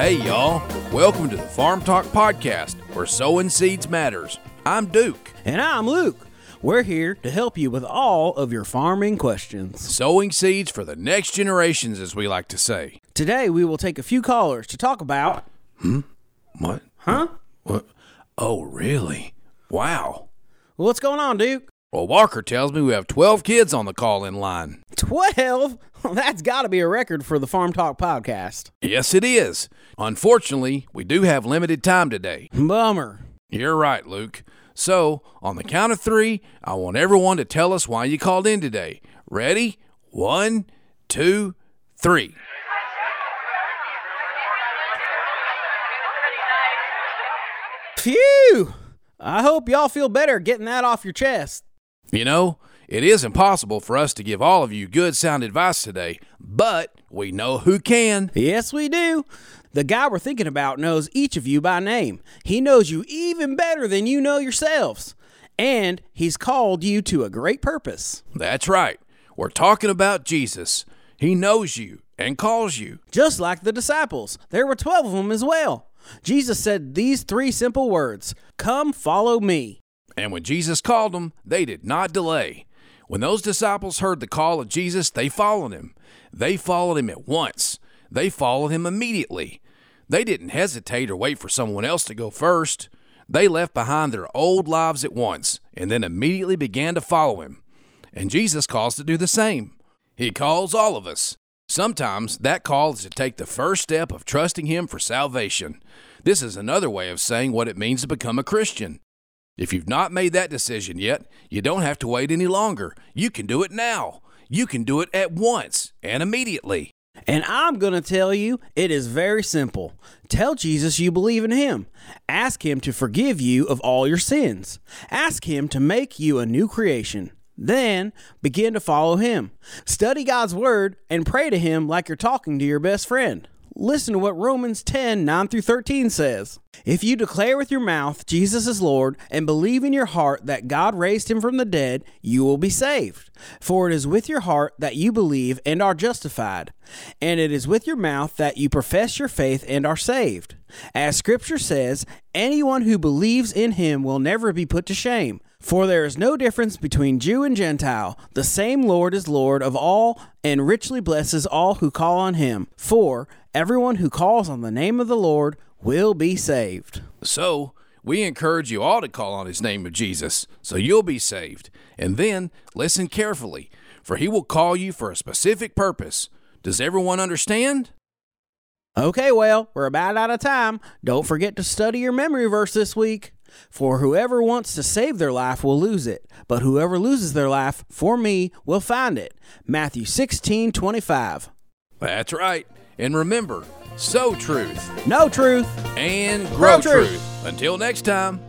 Hey, y'all. Welcome to the Farm Talk Podcast, where sowing seeds matters. I'm Duke. And I'm Luke. We're here to help you with all of your farming questions. Sowing seeds for the next generations, as we like to say. Today, we will take a few callers to talk about. Hmm? What? Huh? What? Oh, really? Wow. What's going on, Duke? Well, Walker tells me we have 12 kids on the call in line. 12? That's got to be a record for the Farm Talk podcast. Yes, it is. Unfortunately, we do have limited time today. Bummer. You're right, Luke. So, on the count of three, I want everyone to tell us why you called in today. Ready? One, two, three. Phew! I hope y'all feel better getting that off your chest. You know, it is impossible for us to give all of you good sound advice today, but we know who can. Yes, we do. The guy we're thinking about knows each of you by name. He knows you even better than you know yourselves. And he's called you to a great purpose. That's right. We're talking about Jesus. He knows you and calls you. Just like the disciples, there were 12 of them as well. Jesus said these three simple words Come follow me. And when Jesus called them, they did not delay. When those disciples heard the call of Jesus, they followed him. They followed him at once. They followed him immediately. They didn't hesitate or wait for someone else to go first. They left behind their old lives at once and then immediately began to follow him. And Jesus calls to do the same. He calls all of us. Sometimes that call is to take the first step of trusting him for salvation. This is another way of saying what it means to become a Christian. If you've not made that decision yet, you don't have to wait any longer. You can do it now. You can do it at once and immediately. And I'm going to tell you, it is very simple. Tell Jesus you believe in him. Ask him to forgive you of all your sins. Ask him to make you a new creation. Then begin to follow him. Study God's word and pray to him like you're talking to your best friend. Listen to what Romans 10 9 through 13 says. If you declare with your mouth Jesus is Lord and believe in your heart that God raised him from the dead, you will be saved. For it is with your heart that you believe and are justified, and it is with your mouth that you profess your faith and are saved. As Scripture says, anyone who believes in him will never be put to shame. For there is no difference between Jew and Gentile. The same Lord is Lord of all and richly blesses all who call on him. For everyone who calls on the name of the Lord will be saved. So, we encourage you all to call on his name of Jesus so you'll be saved. And then listen carefully, for he will call you for a specific purpose. Does everyone understand? Okay, well, we're about out of time. Don't forget to study your memory verse this week. For whoever wants to save their life will lose it, but whoever loses their life for me will find it. Matthew 16 25. That's right. And remember, sow truth No truth. and grow Grow truth. truth. Until next time.